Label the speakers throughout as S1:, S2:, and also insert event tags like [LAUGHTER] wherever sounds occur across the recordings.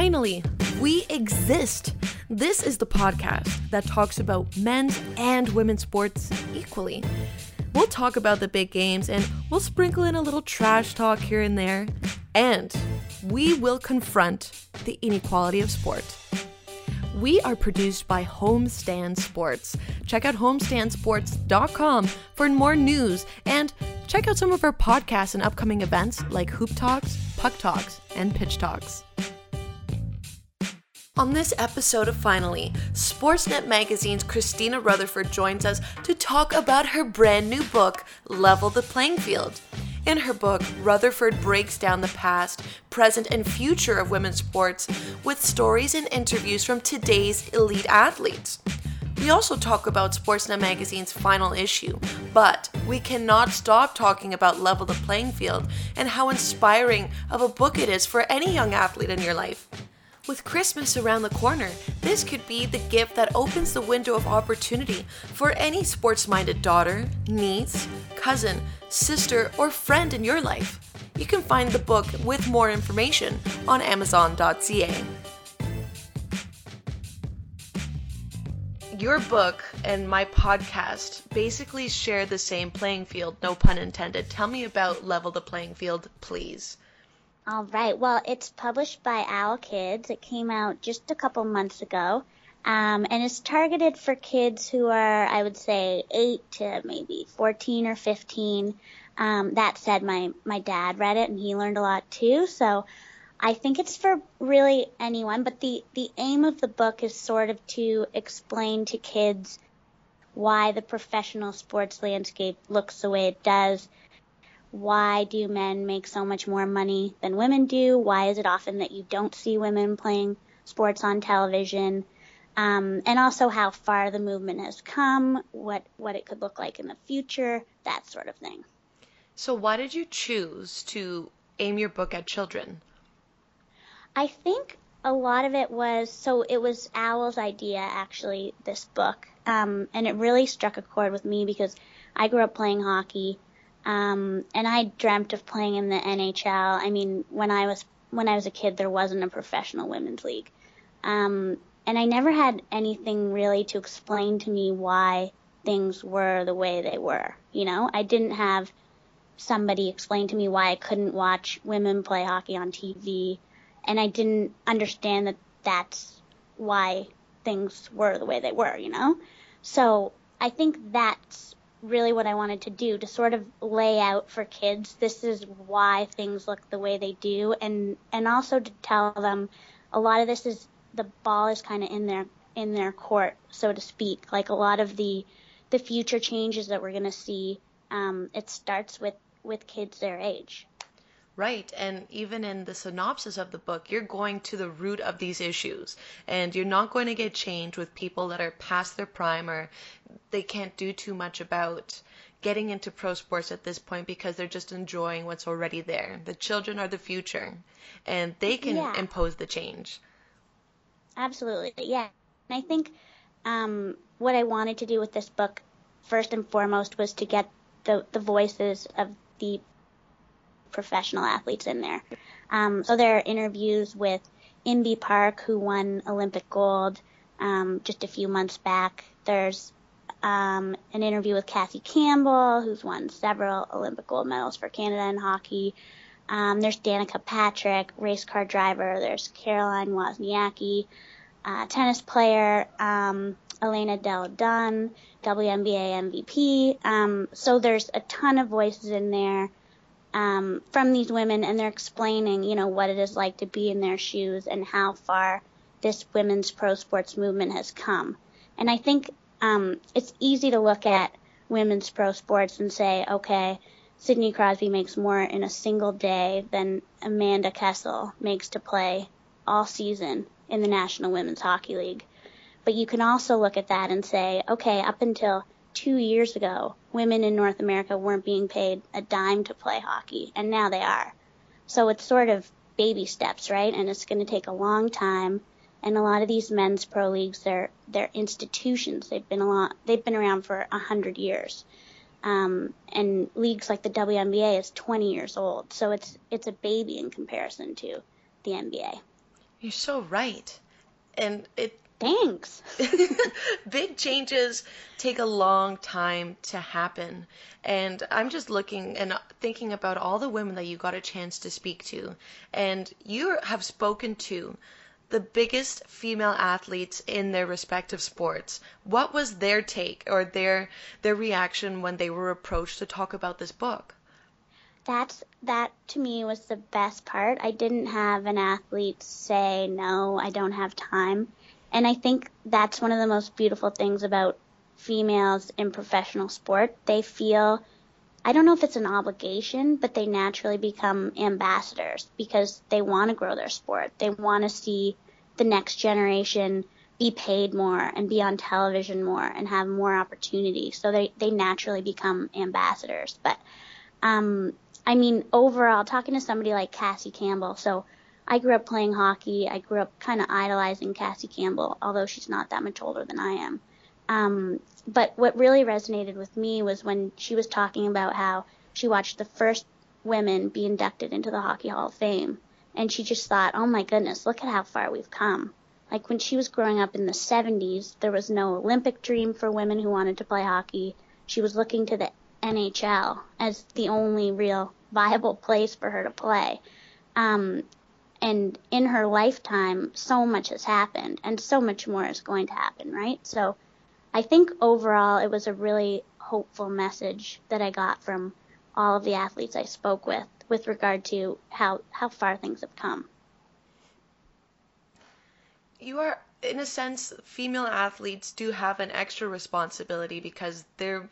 S1: Finally, we exist. This is the podcast that talks about men's and women's sports equally. We'll talk about the big games and we'll sprinkle in a little trash talk here and there. And we will confront the inequality of sport. We are produced by Homestand Sports. Check out homestandsports.com for more news and check out some of our podcasts and upcoming events like Hoop Talks, Puck Talks, and Pitch Talks. On this episode of Finally, Sportsnet Magazine's Kristina Rutherford joins us to talk about her brand new book, Level the Playing Field. In her book, Rutherford breaks down the past, present, and future of women's sports with stories and interviews from today's elite athletes. We also talk about Sportsnet Magazine's final issue, but we cannot stop talking about Level the Playing Field and how inspiring of a book it is for any young athlete in your life. With Christmas around the corner, this could be the gift that opens the window of opportunity for any sports minded daughter, niece, cousin, sister, or friend in your life. You can find the book with more information on Amazon.ca. Your book and my podcast basically share the same playing field, no pun intended. Tell me about Level the Playing Field, please.
S2: All right. Well, it's published by Owl Kids. It came out just a couple months ago. Um, and it's targeted for kids who are, I would say, 8 to maybe 14 or 15. Um, that said, my, my dad read it and he learned a lot too. So I think it's for really anyone. But the, the aim of the book is sort of to explain to kids why the professional sports landscape looks the way it does why do men make so much more money than women do? Why is it often that you don't see women playing sports on television? Um, and also how far the movement has come, what what it could look like in the future, that sort of thing.
S1: So, why did you choose to aim your book at children?
S2: I think a lot of it was so it was Owl's idea actually this book, um, and it really struck a chord with me because I grew up playing hockey. Um, and I dreamt of playing in the NHL. I mean, when I was when I was a kid, there wasn't a professional women's league, um, and I never had anything really to explain to me why things were the way they were. You know, I didn't have somebody explain to me why I couldn't watch women play hockey on TV, and I didn't understand that that's why things were the way they were. You know, so I think that's really what I wanted to do to sort of lay out for kids this is why things look the way they do. And and also to tell them a lot of this is the ball is kind of in their in their court so to speak. Like a lot of the the future changes that we're going to see um, it starts with with kids their age
S1: Right. And even in the synopsis of the book, you're going to the root of these issues. And you're not going to get change with people that are past their prime or they can't do too much about getting into pro sports at this point because they're just enjoying what's already there. The children are the future and they can yeah. impose the change.
S2: Absolutely. Yeah. And I think um, what I wanted to do with this book, first and foremost, was to get the, the voices of the professional athletes in there. Um, so there are interviews with Inbee Park, who won Olympic gold um, just a few months back. There's um, an interview with Cassie Campbell, who's won several Olympic gold medals for Canada in hockey. Um, there's Danica Patrick, race car driver. There's Caroline Wozniacki, uh, tennis player. Um, Elena Delle Donne, WNBA MVP. Um, so there's a ton of voices in there um, from these women, and they're explaining, you know, what it is like to be in their shoes and how far this women's pro sports movement has come. And I think um, it's easy to look at women's pro sports and say, okay, Sidney Crosby makes more in a single day than Amanda Kessel makes to play all season in the National Women's Hockey League. But you can also look at that and say, okay, up until two years ago, women in North America weren't being paid a dime to play hockey, and now they are. So it's sort of baby steps, right? And it's going to take a long time. And a lot of these men's pro leagues, they're they're institutions. They've been a lot. They've been around for a hundred years. Um, and leagues like the WNBA is 20 years old, so it's it's a baby in comparison to the NBA.
S1: You're so right. And it
S2: Thanks. [LAUGHS]
S1: big changes take a long time to happen. And I'm just looking and thinking about all the women that you got a chance to speak to. And you have spoken to the biggest female athletes in their respective sports. What was their take or their their reaction when they were approached to talk about this book?
S2: That's that to me was the best part. I didn't have an athlete say no, I don't have time. And I think that's one of the most beautiful things about females in professional sport. They feel, I don't know if it's an obligation, but they naturally become ambassadors because they want to grow their sport. They want to see the next generation be paid more and be on television more and have more opportunity. So they, they naturally become ambassadors. But, um, I mean, overall, talking to somebody like Cassie Campbell, so I grew up playing hockey. I grew up kind of idolizing Cassie Campbell, although she's not that much older than I am. Um, but what really resonated with me was when she was talking about how she watched the first women be inducted into the Hockey Hall of Fame. And she just thought, oh my goodness, look at how far we've come. Like when she was growing up in the 70s, there was no Olympic dream for women who wanted to play hockey. She was looking to the NHL as the only real viable place for her to play. Um, and in her lifetime, so much has happened, and so much more is going to happen, right? So I think overall it was a really hopeful message that I got from all of the athletes I spoke with with regard to how, how far things have come.
S1: You are, in a sense, female athletes do have an extra responsibility because they're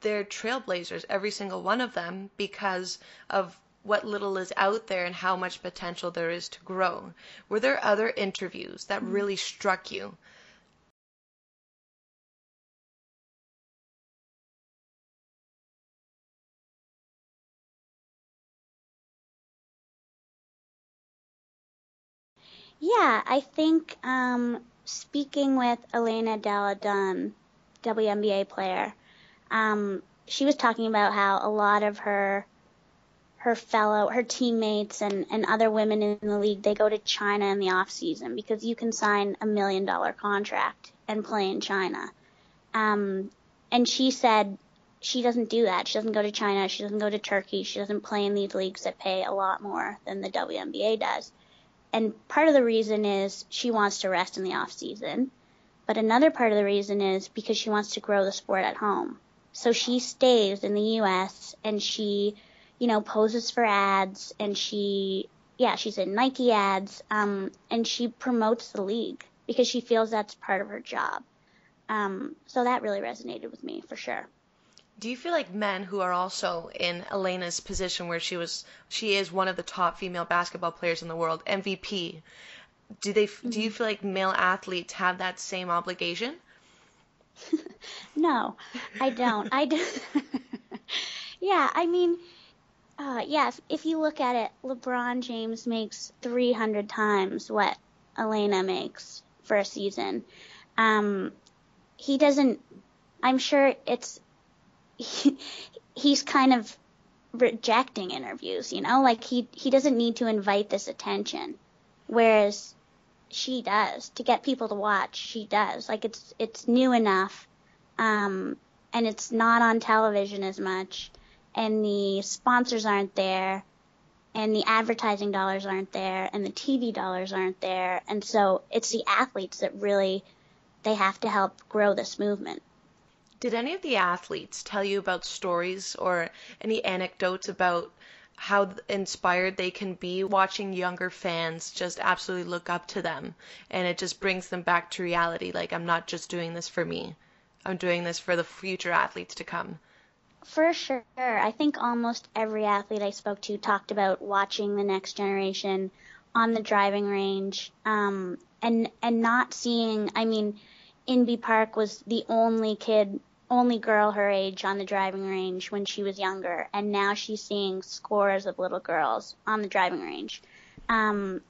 S1: they're trailblazers, every single one of them, because of what little is out there and how much potential there is to grow. Were there other interviews that mm-hmm. really struck you?
S2: Yeah, I think um, speaking with Elena Delle Donne, WNBA player, um, she was talking about how a lot of her her fellow her teammates and and other women in the league they go to China in the off season because you can sign a million dollar contract and play in China. Um, and she said she doesn't do that. She doesn't go to China. She doesn't go to Turkey. She doesn't play in these leagues that pay a lot more than the WNBA does. And part of the reason is she wants to rest in the off season, but another part of the reason is because she wants to grow the sport at home. So she stays in the U.S. and she you know, poses for ads and she, yeah, she's in Nike ads, um, and she promotes the league because she feels that's part of her job. Um, so that really resonated with me for sure.
S1: Do you feel like men who are also in Elena's position where she was she is one of the top female basketball players in the world, MVP, do they mm-hmm. do you mm-hmm. feel like male athletes have that same obligation? [LAUGHS]
S2: no, I don't. I do. [LAUGHS] yeah, I mean, uh, yeah, if, if you look at it, LeBron James makes 300 times what Elena makes for a season. Um, he doesn't. I'm sure it's. He, [LAUGHS] he's kind of rejecting interviews, you know, like he he doesn't need to invite this attention, whereas she does to get people to watch. She does. Like it's it's new enough, um, and it's not on television as much and the sponsors aren't there and the advertising dollars aren't there and the TV dollars aren't there and so it's the athletes that really they have to help grow this movement.
S1: Did any of the athletes tell you about stories or any anecdotes about how inspired they can be watching younger fans just absolutely look up to them and it just brings them back to reality like I'm not just doing this for me. I'm doing this for the future athletes to come.
S2: For sure. I think almost every athlete I spoke to talked about watching the next generation on the driving range um, and and not seeing. I mean, Inbee Park was the only kid, only girl her age on the driving range when she was younger, and now she's seeing scores of little girls on the driving range. Um,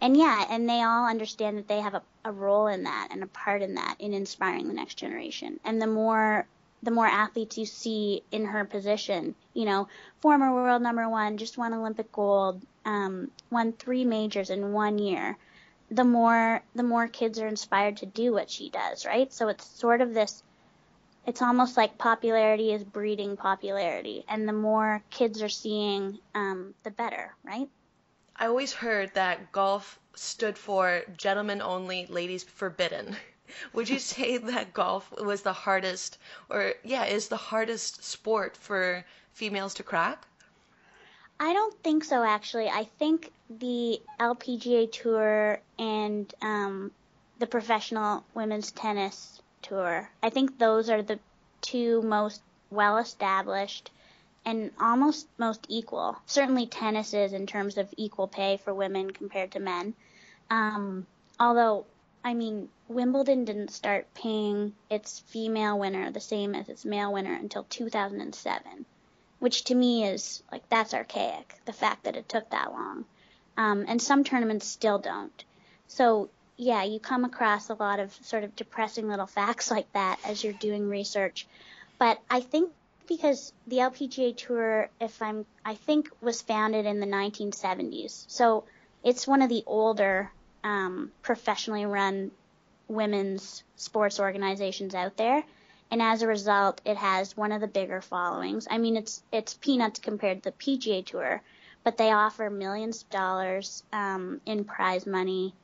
S2: and yeah, and they all understand that they have a, a role in that and a part in that in inspiring the next generation. And the more the more athletes you see in her position. You know, former world number one, just won Olympic gold, um, won three majors in one year. the more the more kids are inspired to do what she does, right? So it's sort of this it's almost like popularity is breeding popularity, and the more kids are seeing, um, the better, right?
S1: I always heard that golf stood for gentlemen only, ladies forbidden. [LAUGHS] [LAUGHS] Would you say that golf was the hardest, or yeah, is the hardest sport for females to crack?
S2: I don't think so, actually. I think the LPGA Tour and um, the professional women's tennis tour. I think those are the two most well established and almost most equal. Certainly tennis is in terms of equal pay for women compared to men. Um, although, I mean, Wimbledon didn't start paying its female winner the same as its male winner until 2007, which to me is like that's archaic. The fact that it took that long, um, and some tournaments still don't. So yeah, you come across a lot of sort of depressing little facts [LAUGHS] like that as you're doing research. But I think because the LPGA Tour, if I'm, I think was founded in the 1970s, so it's one of the older um, professionally run women's sports organizations out there, and as a result, it has one of the bigger followings. I mean, it's it's peanuts compared to the PGA Tour, but they offer millions of dollars um, in prize money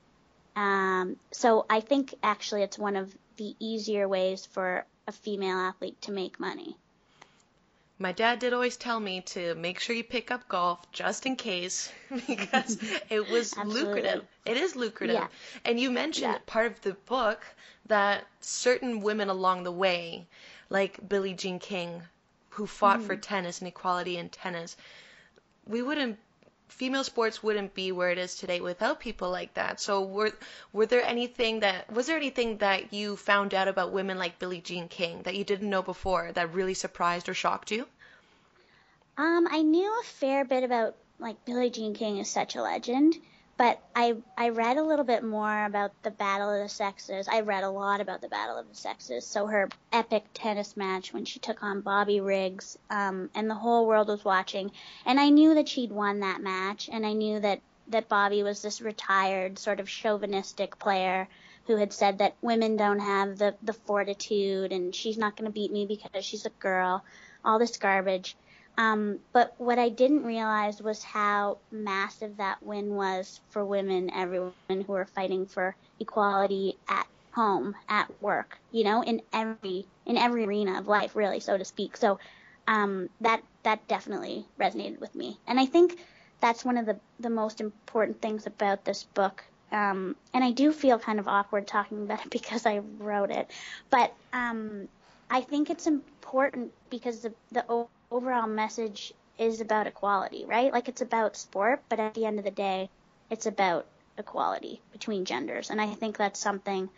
S2: um, so I think actually it's one of the easier ways for a female athlete to make money.
S1: My dad did always tell me to make sure you pick up golf just in case [LAUGHS] because it was [LAUGHS] lucrative. It is lucrative. Yeah. And you mentioned yeah. part of the book that certain women along the way, like Billie Jean King, who fought mm. for tennis and equality in tennis, we wouldn't female sports wouldn't be where it is today without people like that. So were were there anything that was there anything that you found out about women like Billie Jean King that you didn't know before that really surprised or shocked you?
S2: Um, I knew a fair bit about like Billie Jean King is such a legend. But I I read a little bit more about the Battle of the Sexes. I read a lot about the Battle of the Sexes. So her epic tennis match when she took on Bobby Riggs, um, and the whole world was watching. And I knew that she'd won that match, and I knew that that Bobby was this retired sort of chauvinistic player who had said that women don't have the the fortitude and she's not going to beat me because she's a girl. All this garbage. Um, but what I didn't realize was how massive that win was for women, everyone who are fighting for equality at home, at work, you know, in every in every arena of life, really, so to speak. So um, that that definitely resonated with me, and I think that's one of the the most important things about this book. Um, and I do feel kind of awkward talking about it [LAUGHS] because I wrote it, but um, I think it's important because the the overall message is about equality, right? Like it's about sport, but at the end of the day, it's about equality between genders. And I think that's something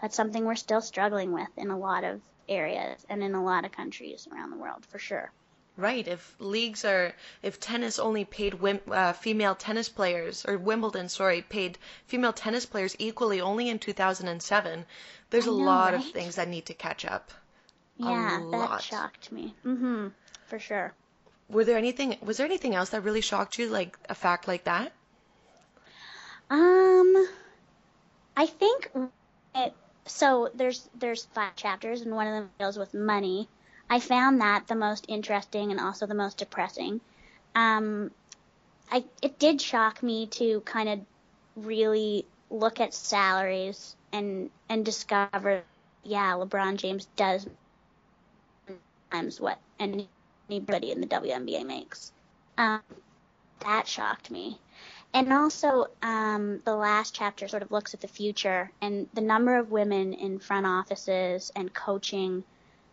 S2: that's something we're still struggling with in a lot of areas and in a lot of countries around the world for sure.
S1: Right. If leagues are, if tennis only paid uh, female tennis players, or Wimbledon, sorry, paid female tennis players equally only in 2007, there's know, a lot right? of things that need to catch up.
S2: Yeah, that shocked me. Mhm for sure.
S1: Were there anything? Was there anything else that really shocked you, like a fact like that?
S2: Um, I think it. So there's there's five chapters, and one of them deals with money. I found that the most interesting and also the most depressing. Um, I it did shock me to kind of really look at salaries and and discover, yeah, LeBron James does times what any anybody in the WNBA makes. Um, that shocked me. And also, um, the last chapter sort of looks at the future and the number of women in front offices and coaching,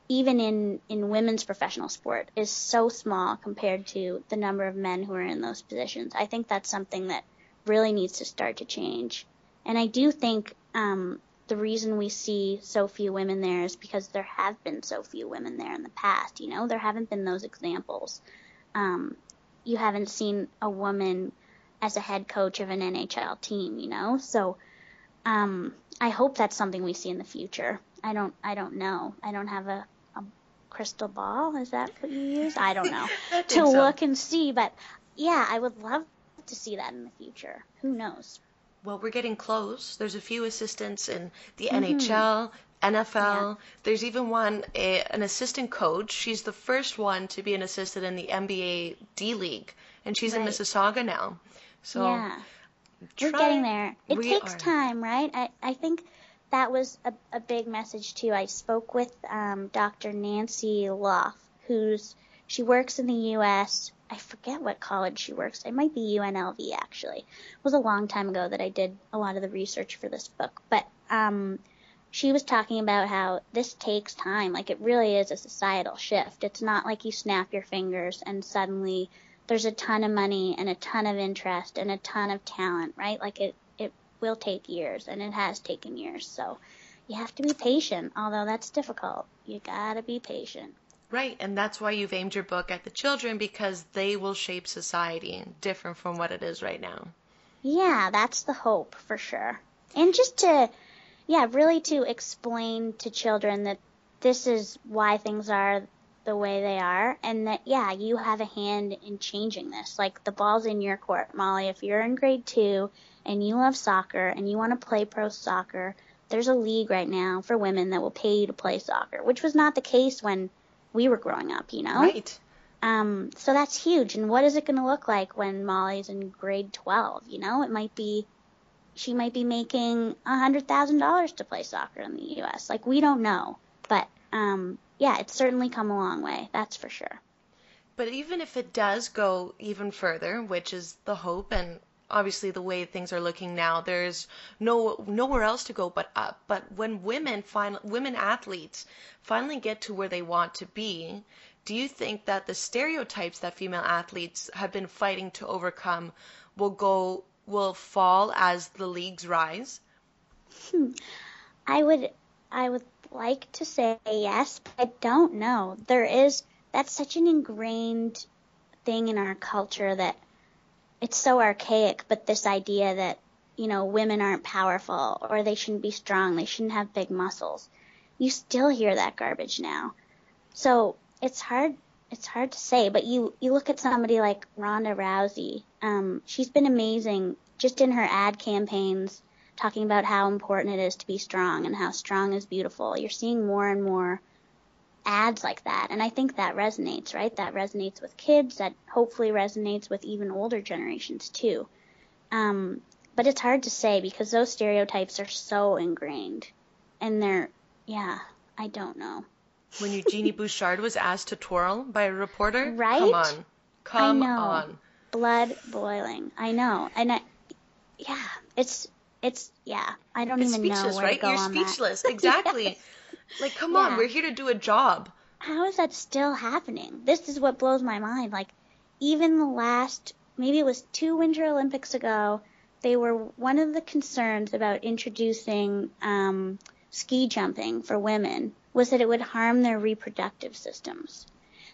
S2: even in, in women's professional sport, is so small compared to the number of men who are in those positions. I think that's something that really needs to start to change. And I do think um, the reason we see so few women there is because there have been so few women there in the past. You know, there haven't been those examples. Um, you haven't seen a woman as a head coach of an NHL team. You know, so um, I hope that's something we see in the future. I don't. I don't know. I don't have a, a crystal ball. Is that what you use? I don't know [LAUGHS] to so. look and see. But yeah, I would love to see that in the future. Who knows?
S1: Well, we're getting close. There's a few assistants in the
S2: Mm-hmm.
S1: NHL, NFL. There's even one, a, an assistant coach. She's the first one to be an assistant in the NBA D League, and she's in Mississauga now. So
S2: yeah. We're getting there. It
S1: we
S2: takes
S1: are.
S2: time, right? I, I think that was a, a big message too. I spoke with um, Dr. Nancy Lough, who's she works in the U.S. I forget what college she works. It might be UNLV actually. It was a long time ago that I did a lot of the research for this book, but um, she was talking about how this takes time. Like it really is a societal shift. It's not like you snap your fingers and suddenly there's a ton of money and a ton of interest and a ton of talent, right? Like it, it will take years and it has taken years. So you have to be patient, although that's difficult. You gotta be patient.
S1: Right, and that's why you've aimed your book at the children because they will shape society different from what it is right now.
S2: Yeah, that's the hope for sure. And just to, yeah, really to explain to children that this is why things are the way they are and that, yeah, you have a hand in changing this. Like the ball's in your court, Molly. If you're in grade two and you love soccer and you want to play pro soccer, there's a league right now for women that will pay you to play soccer, which was not the case when we were growing up, you know?
S1: Right.
S2: Um, so that's huge. And what is it going to look like when Molly's in grade 12? You know, it might be, she might be making a hundred thousand dollars to play soccer in the U.S. Like we don't know, but um, yeah, it's certainly come a long way. That's for sure.
S1: But even if it does go even further, which is the hope and obviously the way things are looking now, there's no nowhere else to go but up. But when women fin- women athletes finally get to where they want to be, do you think that the stereotypes that female athletes have been fighting to overcome will go will fall as the leagues rise? Hmm.
S2: I would, I would like to say yes, but I don't know. There is that's such an ingrained thing in our culture that it's so archaic. But this idea that you know women aren't powerful or they shouldn't be strong, they shouldn't have big muscles. You still hear that garbage now. So it's hard. It's hard to say, but you you look at somebody like Ronda Rousey. Um, she's been amazing just in her ad campaigns talking about how important it is to be strong and how strong is beautiful. You're seeing more and more ads like that. And I think that resonates, right? That resonates with kids, that hopefully resonates with even older generations too. Um, but it's hard to say because those stereotypes are so ingrained. And they're, yeah, I don't know.
S1: When Eugenie [LAUGHS] Bouchard was asked to twirl by a reporter,
S2: Right?
S1: Come on, come
S2: know.
S1: on.
S2: Blood boiling. I know. And I, yeah, it's, it's, yeah, I don't
S1: It's
S2: even know
S1: speechless,
S2: where
S1: right?
S2: to go
S1: You're
S2: on that.
S1: speechless. [LAUGHS] Exactly. Like, come on, we're here to do a job.
S2: how is that still happening? This is what blows my mind. Like, even the last, maybe it was two Winter Olympics ago, they were one of the concerns about introducing um, ski jumping for women was that it would harm their reproductive systems.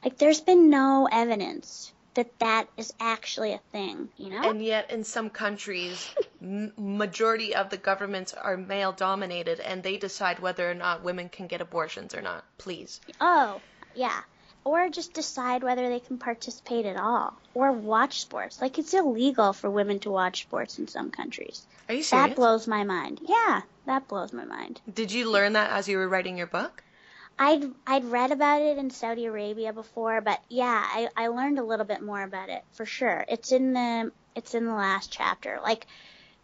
S2: Like, there's been no evidence that that is actually a thing, you know?
S1: And yet, in some countries, [LAUGHS] m- majority of the governments are male dominated, and they decide whether or not women can get abortions or not. Please.
S2: Oh, yeah. Or just decide whether they can participate at all. Or watch sports. Like, it's illegal for women to watch sports in some countries.
S1: Are you serious?
S2: That blows my mind. Yeah, that blows my mind.
S1: Did you learn that as you were writing your book?
S2: I'd I'd read about it in Saudi Arabia before, but yeah, I, I learned a little bit more about it for sure. It's in the it's in the last chapter. Like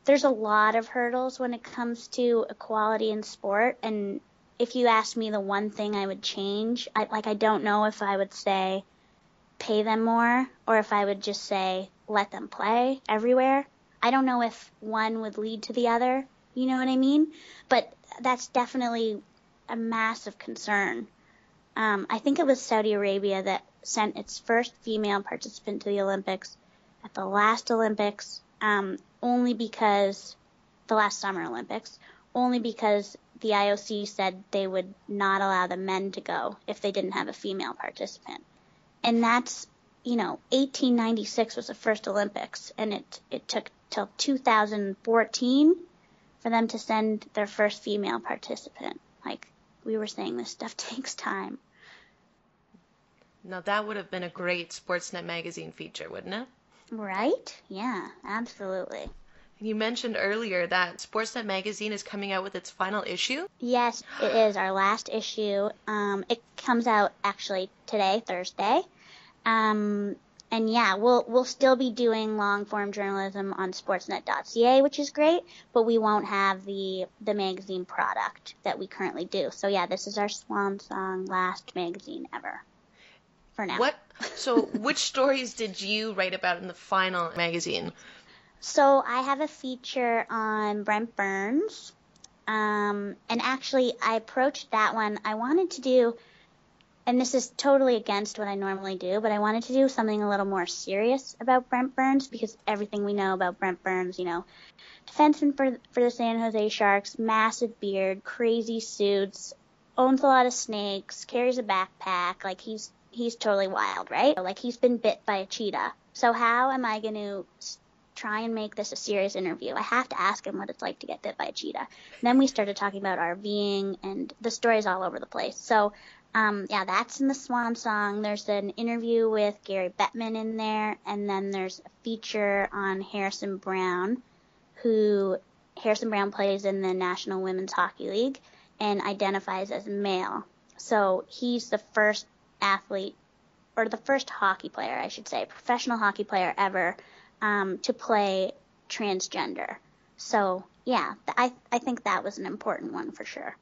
S2: there's a lot of hurdles when it comes to equality in sport and if you ask me the one thing I would change, I like I don't know if I would say pay them more or if I would just say let them play everywhere. I don't know if one would lead to the other, you know what I mean? But that's definitely a massive concern. Um, I think it was Saudi Arabia that sent its first female participant to the Olympics at the last Olympics, um, only because the last Summer Olympics, only because the IOC said they would not allow the men to go if they didn't have a female participant. And that's, you know, 1896 was the first Olympics, and it, it took till 2014 for them to send their first female participant. Like we were saying, this stuff [LAUGHS] takes time.
S1: Now, that would have been a great Sportsnet magazine feature, wouldn't it?
S2: Right? Yeah, absolutely.
S1: You mentioned earlier that Sportsnet magazine is coming out with its final issue.
S2: Yes, it is our last issue. Um, it comes out actually today, Thursday. Um, and yeah, we'll we'll still be doing long form journalism on sportsnet.ca, which is great, but we won't have the the magazine product that we currently do. So yeah, this is our swan song last magazine ever. For now.
S1: What so which [LAUGHS] stories did you write about in the final magazine?
S2: So I have a feature on Brent Burns. Um, and actually I approached that one. I wanted to do and this is totally against what I normally do, but I wanted to do something a little more serious about Brent Burns because everything we know about Brent Burns, you know, defenseman for for the San Jose Sharks, massive beard, crazy suits, owns a lot of snakes, carries a backpack, like he's he's totally wild, right? Like he's been bit by a cheetah. So how am I going to try and make this a serious interview? I have to ask him what it's like to get bit by a cheetah. And then we started talking about RVing and the story's all over the place. So um, yeah, that's in the Swan Song. There's an interview with Gary Bettman in there, and then there's a feature on Harrison Browne, who Harrison Browne plays in the National Women's Hockey League and identifies as male. So he's the first athlete, or the first hockey player, I should say, professional hockey player ever um, to play transgender. So yeah, I I think that was an important one for sure.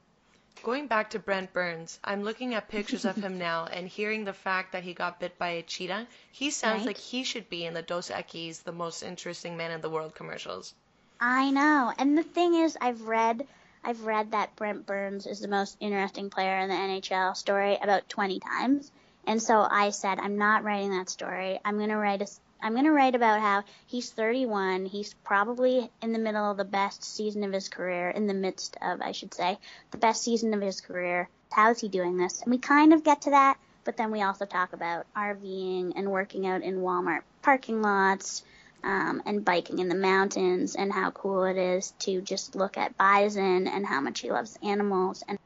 S1: Going back to Brent Burns, I'm looking at pictures of him [LAUGHS] now and hearing the fact that he got bit by a cheetah. He sounds right. like he should be in the Dos Equis, the most interesting man in the world commercials.
S2: I know. And the thing is, I've read I've read that Brent Burns is the most interesting player in the NHL story about 20 times. And so I said, I'm not writing that story. I'm going to write a I'm going to write about how he's 31. He's probably in the middle of the best season of his career, in the midst of, I should say, the best season of his career. How is he doing this? And we kind of get to that, but then we also talk about RVing and working out in Walmart parking lots. Um, and biking in the mountains, and how cool it is to just look at bison, and how much he loves animals and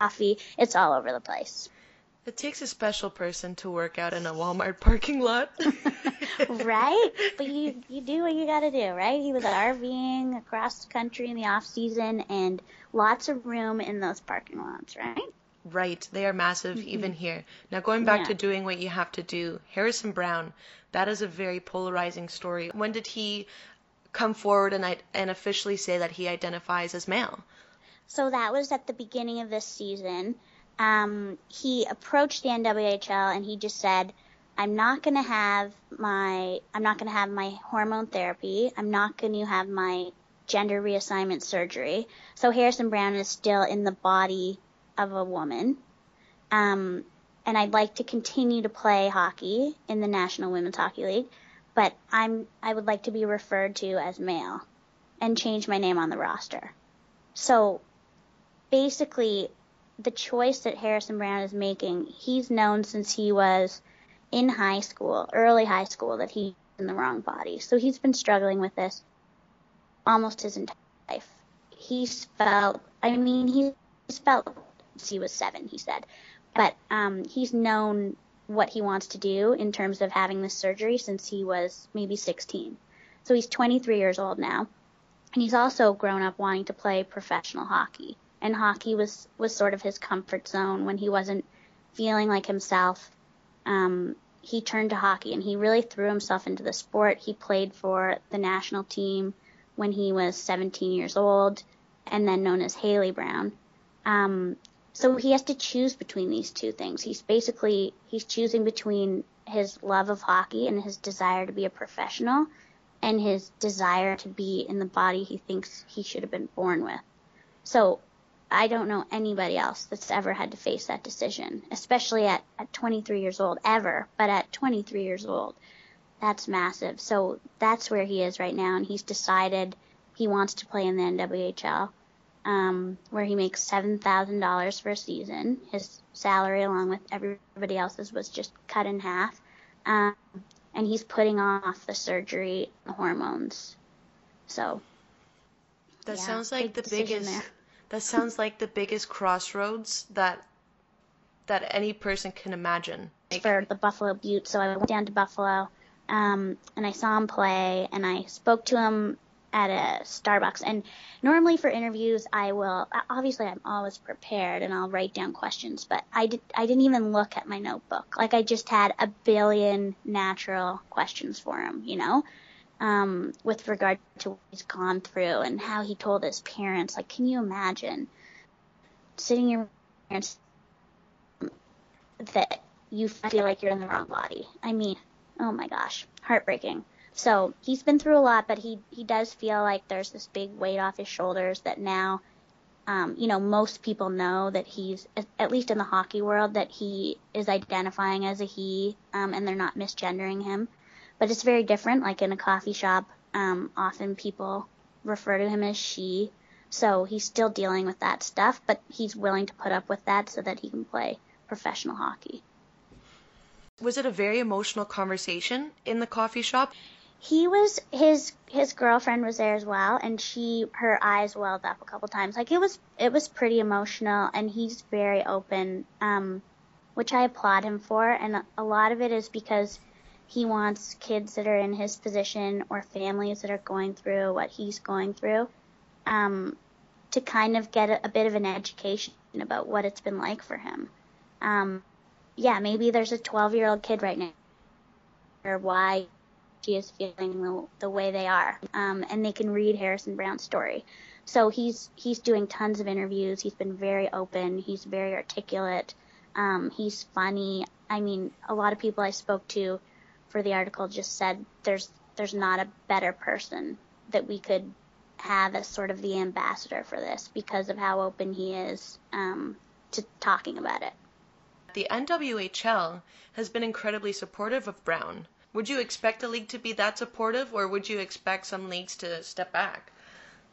S2: coffee. It's all over the place.
S1: It takes a special person to work out in a Walmart parking lot. [LAUGHS]
S2: right? But you you do what you got to do, right? He was RVing across the country in the off season and lots of room in those parking lots, right?
S1: Right. They are massive mm-hmm. even here. Now going back yeah. to doing what you have to do, Harrison Browne, that is a very polarizing story. When did he come forward and and officially say that he identifies as male?
S2: So that was at the beginning of this season um, he approached the NWHL and he just said, I'm not going to have my I'm not going to have my hormone therapy. I'm not going to have my gender reassignment surgery. So Harrison Browne is still in the body of a woman. Um, and I'd like to continue to play hockey in the National Women's Hockey League, but I'm I would like to be referred to as male and change my name on the roster. So basically the choice that Harrison Browne is making, he's known since he was in high school, early high school, that he's in the wrong body. So he's been struggling with this almost his entire life. He's felt, I mean, he's felt since he was seven, he said. But um, he's known what he wants to do in terms of having this surgery since he was maybe 16. So he's 23 years old now. And he's also grown up wanting to play professional hockey and hockey was was sort of his comfort zone when he wasn't feeling like himself. Um, he turned to hockey and he really threw himself into the sport. He played for the national team when he was 17 years old, and then known as Hailey Browne. Um, so he has to choose between these two things. He's basically he's choosing between his love of hockey and his desire to be a professional, and his desire to be in the body he thinks he should have been born with. So I don't know anybody else that's ever had to face that decision, especially at, at 23 years old, ever. But at 23 years old, that's massive. So that's where he is right now, and he's decided he wants to play in the NWHL, um, where he makes $7,000 for a season. His salary, along with everybody else's, was just cut in half. Um, and he's putting off the surgery, the hormones. So.
S1: That yeah, sounds like the biggest. There that sounds like the biggest crossroads that that any person can imagine.
S2: For the Buffalo Beauts, so I went down to Buffalo, um, and I saw him play, and I spoke to him at a Starbucks. And normally for interviews, I will obviously I'm always prepared and I'll write down questions, but I did I didn't even look at my notebook. Like I just had a billion natural questions for him, you know, um, with regard to what he's gone through and how he told his parents. Like, can you imagine sitting your parents that you feel like you're in the wrong body? I mean, oh my gosh, heartbreaking. So he's been through a lot, but he he does feel like there's this big weight off his shoulders that now, um, you know, most people know that he's at least in the hockey world that he is identifying as a he, um, and they're not misgendering him. But it's very different. Like in a coffee shop, um, often people refer to him as she. So he's still dealing with that stuff, but he's willing to put up with that so that he can play professional hockey.
S1: Was it a very emotional conversation in the coffee shop?
S2: he was his his girlfriend was there as well and she her eyes welled up a couple times like it was it was pretty emotional and he's very open um which I applaud him for and a lot of it is because he wants kids that are in his position or families that are going through what he's going through um to kind of get a, a bit of an education about what it's been like for him um yeah maybe there's a 12 year old kid right now or why she is feeling the, the way they are. Um, and they can read Harrison Browne's story. So he's he's doing tons of interviews. He's been very open. He's very articulate. Um, he's funny. I mean, a lot of people I spoke to for the article just said there's there's not a better person that we could have as sort of the ambassador for this because of how open he is um, to talking about it.
S1: The NWHL has been incredibly supportive of Browne. Would you expect a league to be that supportive, or would you expect some leagues to step back?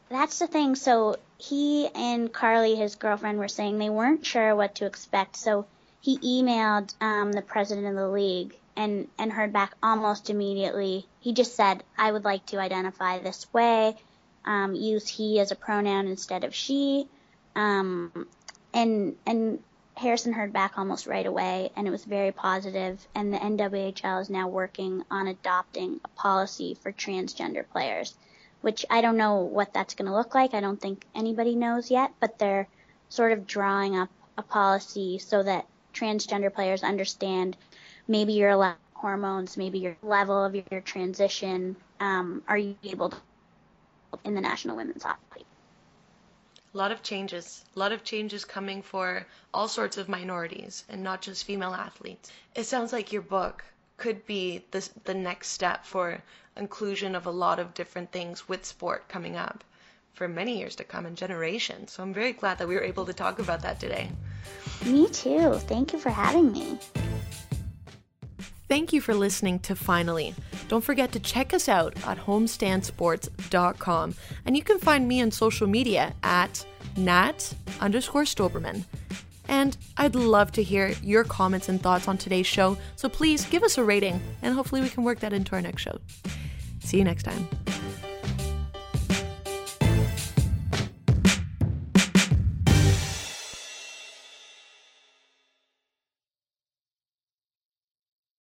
S2: That's the thing. So he and Carly, his girlfriend, were saying they weren't sure what to expect. So he emailed um, the president of the league and and heard back almost immediately. He just said, "I would like to identify this way, um, use he as a pronoun instead of she," um, and and Harrison heard back almost right away, and it was very positive. and the NWHL is now working on adopting a policy for transgender players, which I don't know what that's going to look like. I don't think anybody knows yet, but they're sort of drawing up a policy so that transgender players understand maybe your hormones, maybe your level of your transition. Um, are you able to in the National Women's Hockey?
S1: a lot of changes, a lot of changes coming for all sorts of minorities and not just female athletes. It sounds like your book could be the, the next step for inclusion of a lot of different things with sport coming up for many years to come and generations. So I'm very glad that we were able to talk about that today.
S2: Me too. Thank you for having me.
S1: Thank you for listening to Finally. Don't forget to check us out at homestandsports.com. And you can find me on social media at nat underscore Stoberman. And I'd love to hear your comments and thoughts on today's show, so please give us a rating and hopefully we can work that into our next show. See you next time.